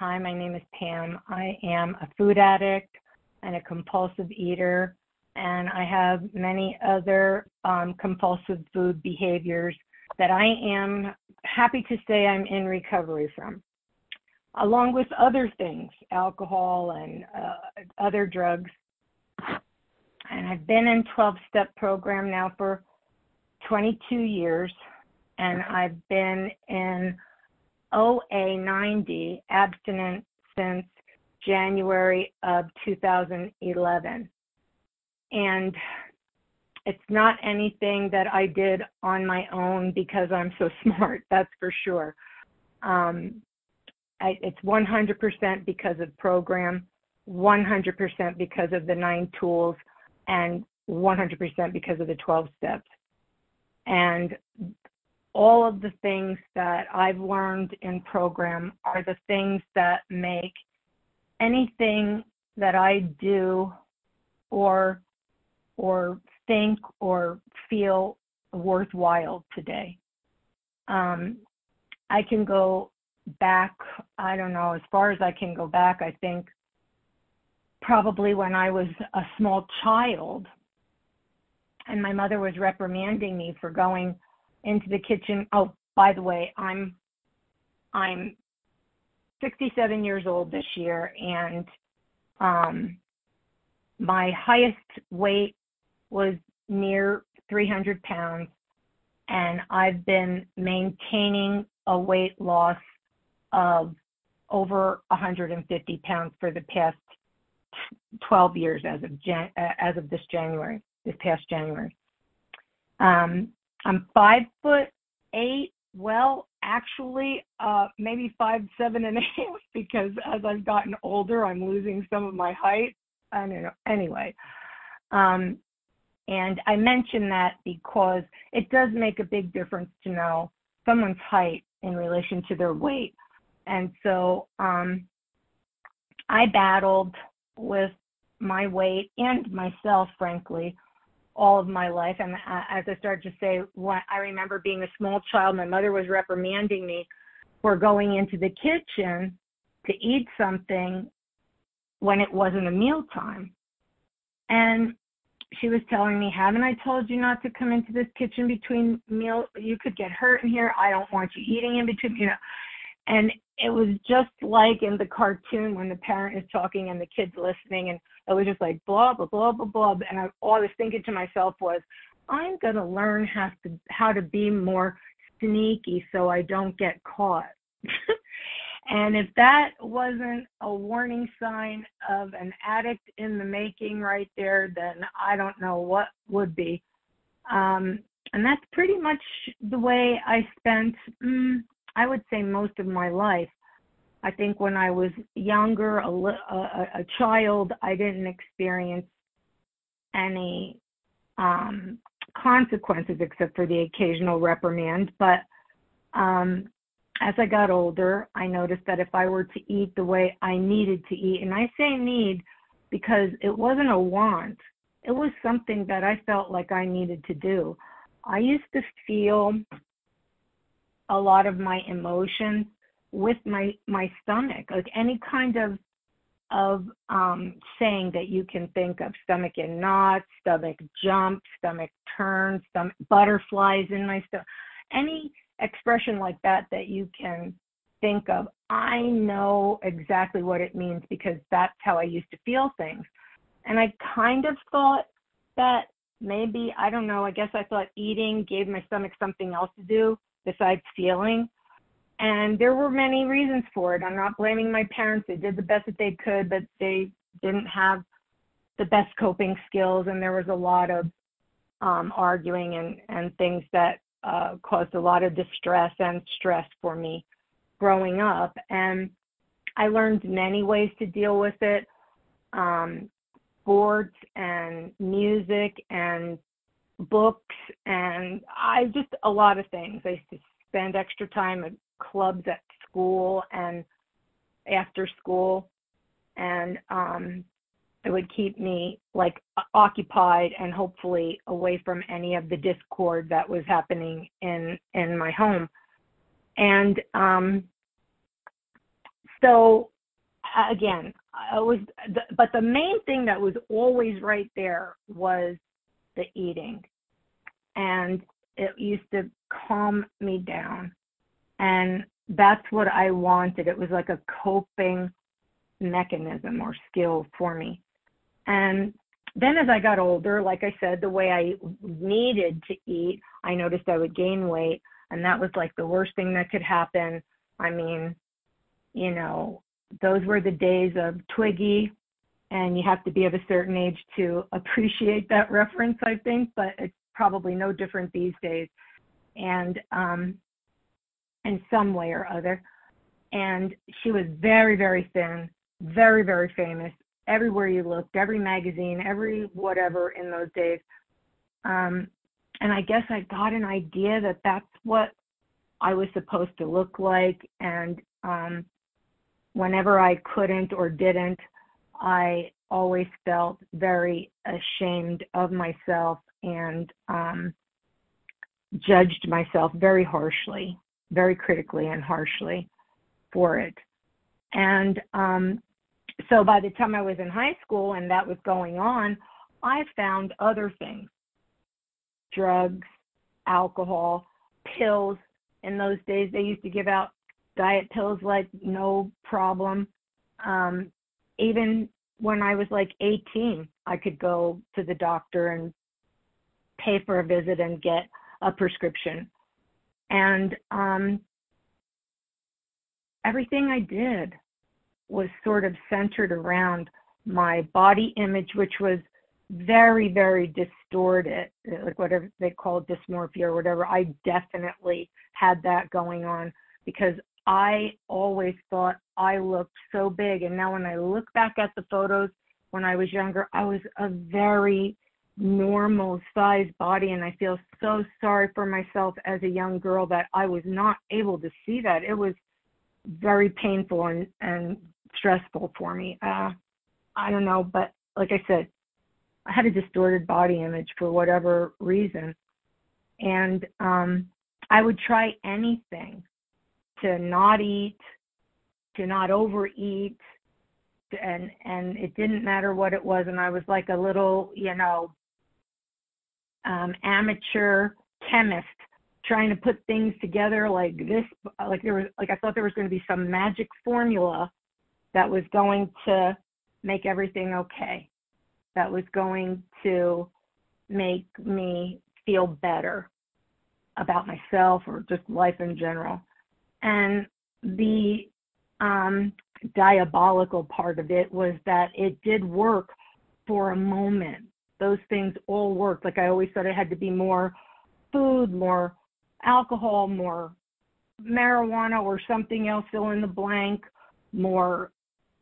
Hi, my name is Pam. I am a food addict and a compulsive eater, and I have many other um, compulsive food behaviors that I am happy to say I'm in recovery from, along with other things, alcohol and uh, other drugs. And I've been in 12 step program now for 22 years, and I've been in OA 90 abstinent since January of 2011. And it's not anything that I did on my own because I'm so smart, that's for sure. Um, I, it's 100% because of program, 100% because of the nine tools, and 100% because of the 12 steps. And all of the things that I've learned in program are the things that make anything that I do or or think or feel worthwhile today. Um, I can go back, I don't know, as far as I can go back, I think probably when I was a small child and my mother was reprimanding me for going into the kitchen. Oh, by the way, I'm I'm 67 years old this year and um my highest weight was near 300 pounds and I've been maintaining a weight loss of over 150 pounds for the past 12 years as of Jan- as of this January, this past January. Um, I'm five foot eight. Well, actually, uh, maybe five seven and a half because as I've gotten older, I'm losing some of my height. I don't know. Anyway, um, and I mention that because it does make a big difference to know someone's height in relation to their weight. And so um, I battled with my weight and myself, frankly, all of my life. And as I started to say, what I remember being a small child, my mother was reprimanding me for going into the kitchen to eat something when it wasn't a meal time. And she was telling me, Haven't I told you not to come into this kitchen between meals? You could get hurt in here. I don't want you eating in between, you know. And it was just like in the cartoon when the parent is talking and the kid's listening, and it was just like blah blah blah blah blah. And I, all I was thinking to myself was, I'm gonna learn how to how to be more sneaky so I don't get caught. and if that wasn't a warning sign of an addict in the making right there, then I don't know what would be. Um, and that's pretty much the way I spent mm, I would say most of my life. I think when I was younger, a, a, a child, I didn't experience any um, consequences except for the occasional reprimand. But um, as I got older, I noticed that if I were to eat the way I needed to eat, and I say need because it wasn't a want, it was something that I felt like I needed to do. I used to feel a lot of my emotions with my my stomach like any kind of of um saying that you can think of stomach in knots stomach jump stomach turns stomach butterflies in my stomach any expression like that that you can think of i know exactly what it means because that's how i used to feel things and i kind of thought that maybe i don't know i guess i thought eating gave my stomach something else to do besides feeling. And there were many reasons for it. I'm not blaming my parents. They did the best that they could, but they didn't have the best coping skills. And there was a lot of um, arguing and, and things that uh, caused a lot of distress and stress for me growing up. And I learned many ways to deal with it um, sports and music and books and I just a lot of things. I used to spend extra time clubs at school and after school. And um it would keep me like occupied and hopefully away from any of the discord that was happening in in my home. And um so again, I was, but the main thing that was always right there was the eating, and it used to calm me down, and that's what I wanted. It was like a coping mechanism or skill for me, and then as I got older, like I said, the way I needed to eat, I noticed I would gain weight, and that was like the worst thing that could happen. I mean, you know, those were the days of Twiggy, and you have to be of a certain age to appreciate that reference, I think, but it's probably no different these days. And um, in some way or other. And she was very, very thin, very, very famous. Everywhere you looked, every magazine, every whatever in those days. Um, and I guess I got an idea that that's what I was supposed to look like. And um, whenever I couldn't or didn't, I always felt very ashamed of myself and um, judged myself very harshly, very critically and harshly for it. And um, so by the time I was in high school and that was going on, I found other things drugs, alcohol, pills. In those days, they used to give out diet pills like no problem. Um, even when I was like 18, I could go to the doctor and pay for a visit and get a prescription. And um, everything I did was sort of centered around my body image, which was very, very distorted, like whatever they call dysmorphia or whatever. I definitely had that going on because I always thought I looked so big. And now when I look back at the photos when I was younger, I was a very normal sized body. And I feel so sorry for myself as a young girl that I was not able to see that. It was very painful and, and stressful for me. Uh, I don't know, but like I said, I had a distorted body image for whatever reason. And um, I would try anything to not eat, to not overeat, and and it didn't matter what it was. And I was like a little, you know, um, amateur chemist trying to put things together like this like there was like I thought there was going to be some magic formula that was going to make everything okay that was going to make me feel better about myself or just life in general. And the um, diabolical part of it was that it did work for a moment those things all worked like i always thought it had to be more food more alcohol, more marijuana or something else, fill in the blank, more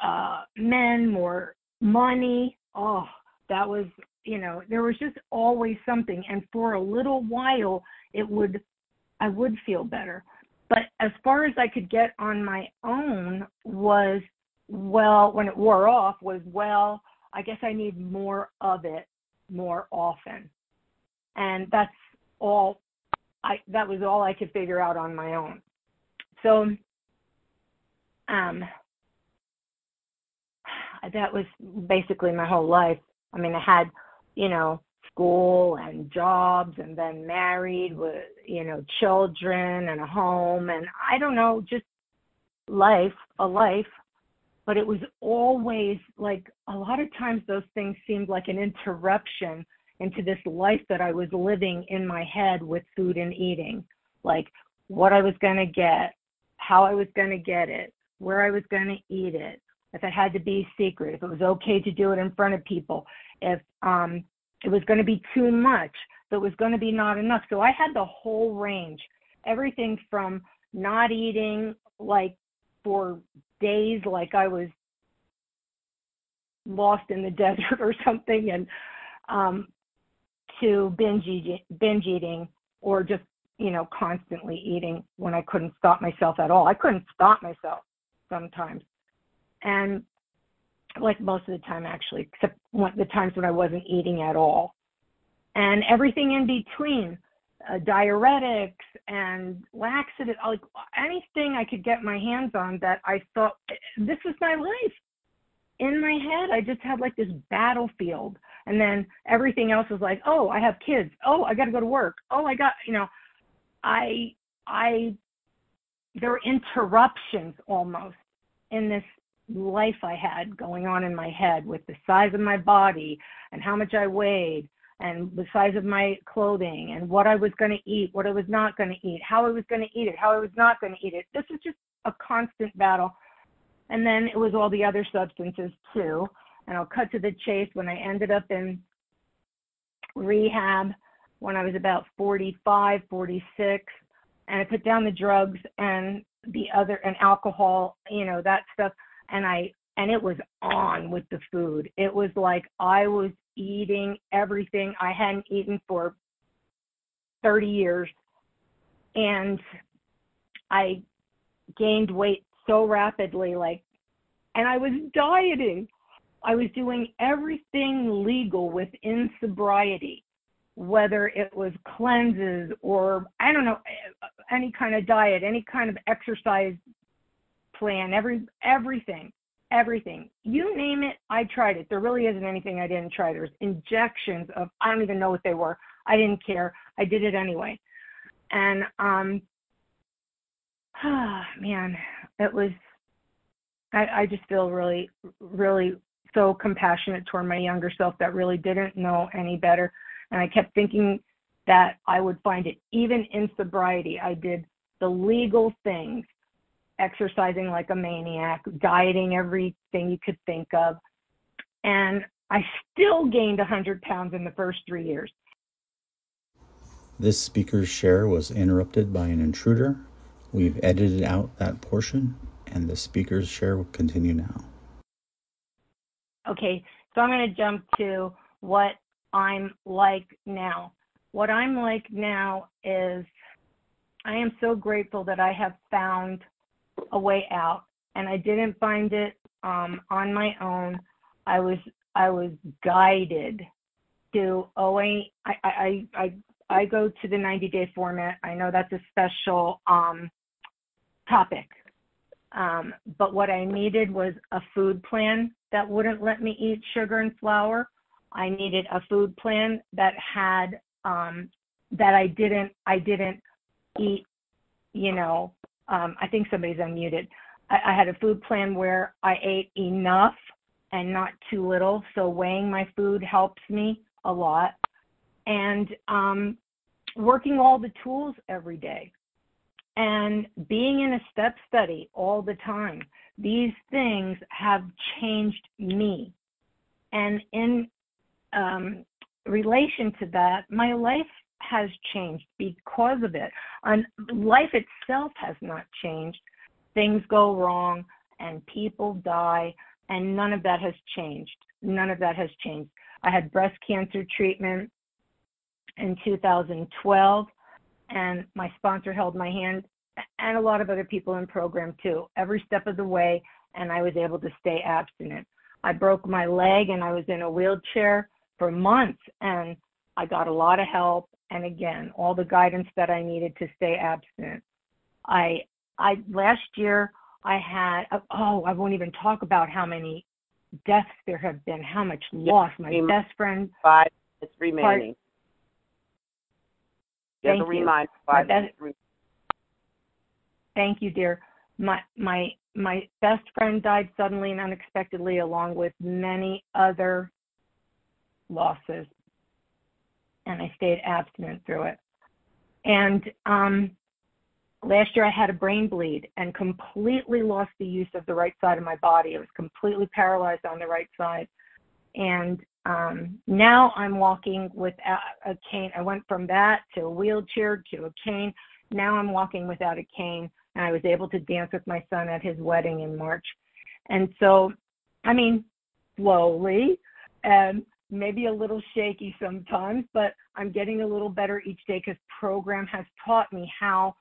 uh, men, more money. Oh, that was, you know, there was just always something. And for a little while, it would, I would feel better. But as far as I could get on my own was, well, when it wore off, was, well, I guess I need more of it more often. And that's all I that was all I could figure out on my own. So um that was basically my whole life. I mean, I had, you know, school and jobs and then married with, you know, children and a home and I don't know, just life, a life. But it was always like a lot of times those things seemed like an interruption into this life that I was living in my head with food and eating, like what I was going to get, how I was going to get it, where I was going to eat it, if it had to be secret, if it was okay to do it in front of people, if um, it was going to be too much, if it was going to be not enough. So I had the whole range, everything from not eating like for days, like I was lost in the desert or something, and um, to binge eating, binge eating or just you know constantly eating when I couldn't stop myself at all. I couldn't stop myself sometimes, and like most of the time actually, except the times when I wasn't eating at all, and everything in between. Uh, diuretics and laxative, like anything I could get my hands on that I thought this was my life. In my head, I just had like this battlefield, and then everything else was like, oh, I have kids. Oh, I got to go to work. Oh, I got, you know, I, I, there were interruptions almost in this life I had going on in my head with the size of my body and how much I weighed and the size of my clothing and what I was going to eat, what I was not going to eat, how I was going to eat it, how I was not going to eat it. This was just a constant battle. And then it was all the other substances too. And I'll cut to the chase when I ended up in rehab when I was about 45, 46, and I put down the drugs and the other and alcohol, you know, that stuff. And I and it was on with the food. It was like I was eating everything I hadn't eaten for 30 years. And I gained weight so rapidly, like, and I was dieting. I was doing everything legal within sobriety, whether it was cleanses or, I don't know, any kind of diet, any kind of exercise plan, every everything everything. You name it, I tried it. There really isn't anything I didn't try. There's injections of I don't even know what they were. I didn't care. I did it anyway. And um oh, man, it was I, I just feel really really so compassionate toward my younger self that really didn't know any better. And I kept thinking that I would find it even in sobriety. I did the legal things exercising like a maniac, dieting everything you could think of. And I still gained 100 pounds in the first three years. This speaker's share was interrupted by an intruder. We've edited out that portion, and the speaker's share will continue now. Okay, so I'm going to jump to what I'm like now. What I'm like now is I am so grateful that I have found a way out, and I didn't find it um, on my own. I was I was guided to OA. I I I I go to the 90 day format. I know that's a special um, topic, um, but what I needed was a food plan that wouldn't let me eat sugar and flour. I needed a food plan that had um, that I didn't I didn't eat, you know, um, I think somebody's unmuted. I, I had a food plan where I ate enough and not too little. So weighing my food helps me a lot. And um, working all the tools every day and being in a step study all the time. These things have changed me. And in um, relation to that, my life has changed because of it. And life itself has not changed. Things go wrong and people die, and none of that has changed. None of that has changed. I had breast cancer treatment in 2012, and my sponsor held my hand, and a lot of other people in program too, every step of the way, and I was able to stay abstinent. I broke my leg and I was in a wheelchair for months, and I got a lot of help and again all the guidance that I needed to stay abstinent. I I last year I had oh I won't even talk about how many deaths there have been, how much loss. My best friend five it's remaining. Thank you. Remind five best, Thank you, dear. My my my best friend died suddenly and unexpectedly, along with many other losses and I stayed abstinent through it. And um, last year I had a brain bleed and completely lost the use of the right side of my body. I was completely paralyzed on the right side. And um, now I'm walking without a cane. I went from that to a wheelchair to a cane. Now I'm walking without a cane, and I was able to dance with my son at his wedding in March. And so, I mean, slowly, and maybe a little shaky sometimes, but I'm getting a little better each day because program has taught me how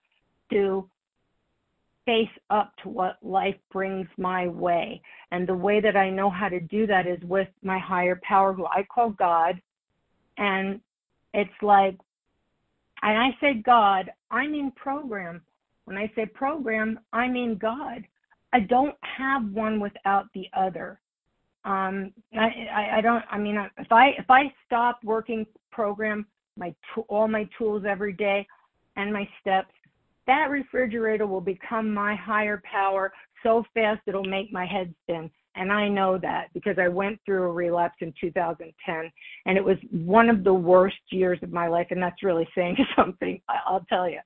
to face up to what life brings my way. And the way that I know how to do that is with my higher power, who I call God. And it's like and I say God, I mean program. When I say program, I mean God. I don't have one without the other. Um, I, I, I don't. I mean, if I if I stop working program, my all my tools every day, and my steps, that refrigerator will become my higher power so fast it'll make my head spin. And I know that because I went through a relapse in 2010 and it was one of the worst years of my life. And that's really saying something, I'll tell you.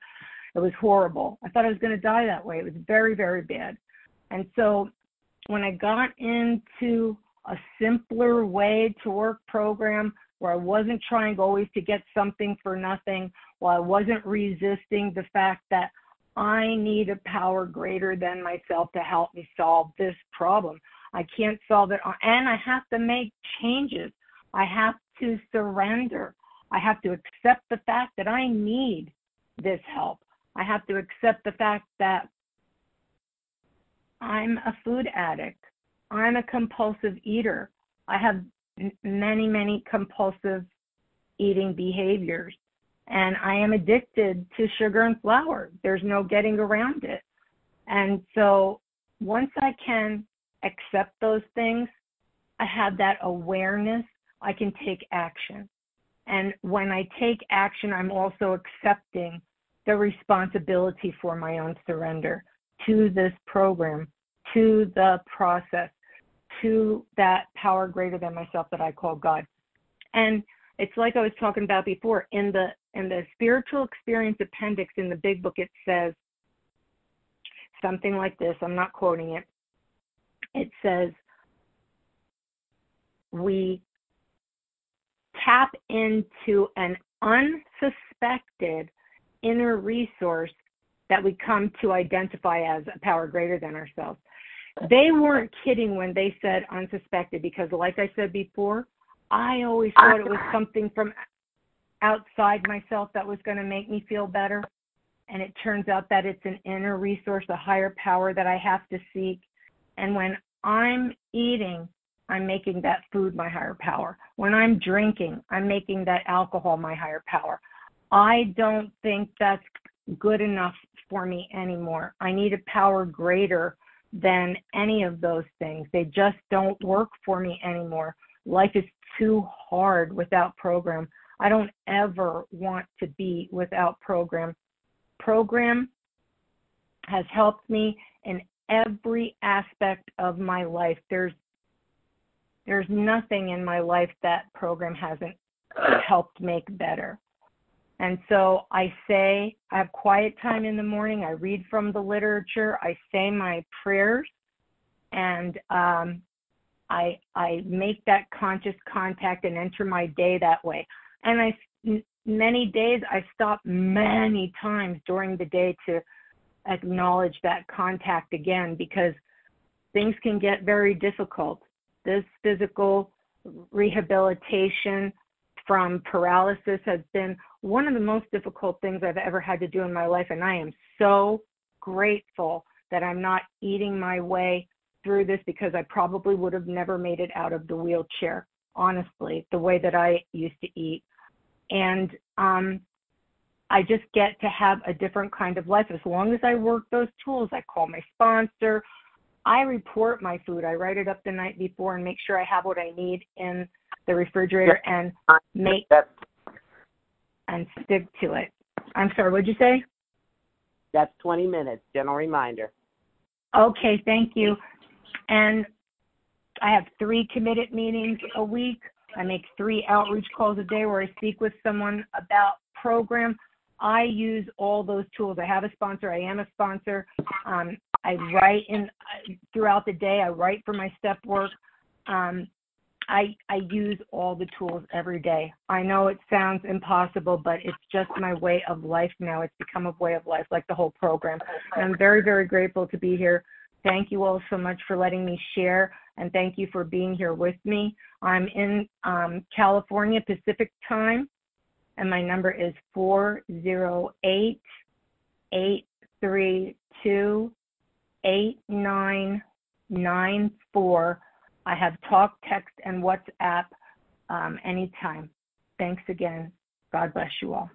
It was horrible. I thought I was going to die that way. It was very, very bad. And so when I got into a simpler way to work program where I wasn't trying always to get something for nothing, while I wasn't resisting the fact that I need a power greater than myself to help me solve this problem. I can't solve it, and I have to make changes. I have to surrender. I have to accept the fact that I need this help. I have to accept the fact that I'm a food addict. I'm a compulsive eater. I have many, many compulsive eating behaviors. And I am addicted to sugar and flour. There's no getting around it. And so once I can accept those things, I have that awareness, I can take action. And when I take action, I'm also accepting the responsibility for my own surrender to this program, to the process, to that power greater than myself that I call God. And it's like I was talking about before in the in the spiritual experience appendix in the big book it says something like this. I'm not quoting it. It says we tap into an unsuspected inner resource that we come to identify as a power greater than ourselves. They weren't kidding when they said unsuspected because, like I said before, I always thought it was something from outside myself that was going to make me feel better. And it turns out that it's an inner resource, a higher power that I have to seek. And when I'm eating, I'm making that food my higher power. When I'm drinking, I'm making that alcohol my higher power. I don't think that's good enough for me anymore. I need a power greater than any of those things. They just don't work for me anymore. Life is too hard without program. I don't ever want to be without program. Program has helped me in every aspect of my life. There's there's nothing in my life that program hasn't helped make better. And so I say, I have quiet time in the morning. I read from the literature. I say my prayers, and um, I I make that conscious contact and enter my day that way. And I many days I stop many times during the day to acknowledge that contact again because things can get very difficult. This physical rehabilitation from paralysis has been one of the most difficult things I've ever had to do in my life. And I am so grateful that I'm not eating my way through this because I probably would have never made it out of the wheelchair, honestly, the way that I used to eat. And um, I just get to have a different kind of life. As long as I work those tools, I call my sponsor. I report my food. I write it up the night before and make sure I have what I need in the refrigerator and make and stick to it. I'm sorry, what'd you say? That's 20 minutes, gentle reminder. Okay, thank you. And I have three committed meetings a week. I make three outreach calls a day where I speak with someone about program. I use all those tools. I have a sponsor. I am a sponsor. Um, I write in throughout the day. I write for my step work. Um, I I use all the tools every day. I know it sounds impossible, but it's just my way of life now. It's become a way of life, like the whole program. And I'm very very grateful to be here. Thank you all so much for letting me share, and thank you for being here with me. I'm in um, California Pacific time, and my number is 408 832 8994. I have talk, text, and WhatsApp um, anytime. Thanks again. God bless you all.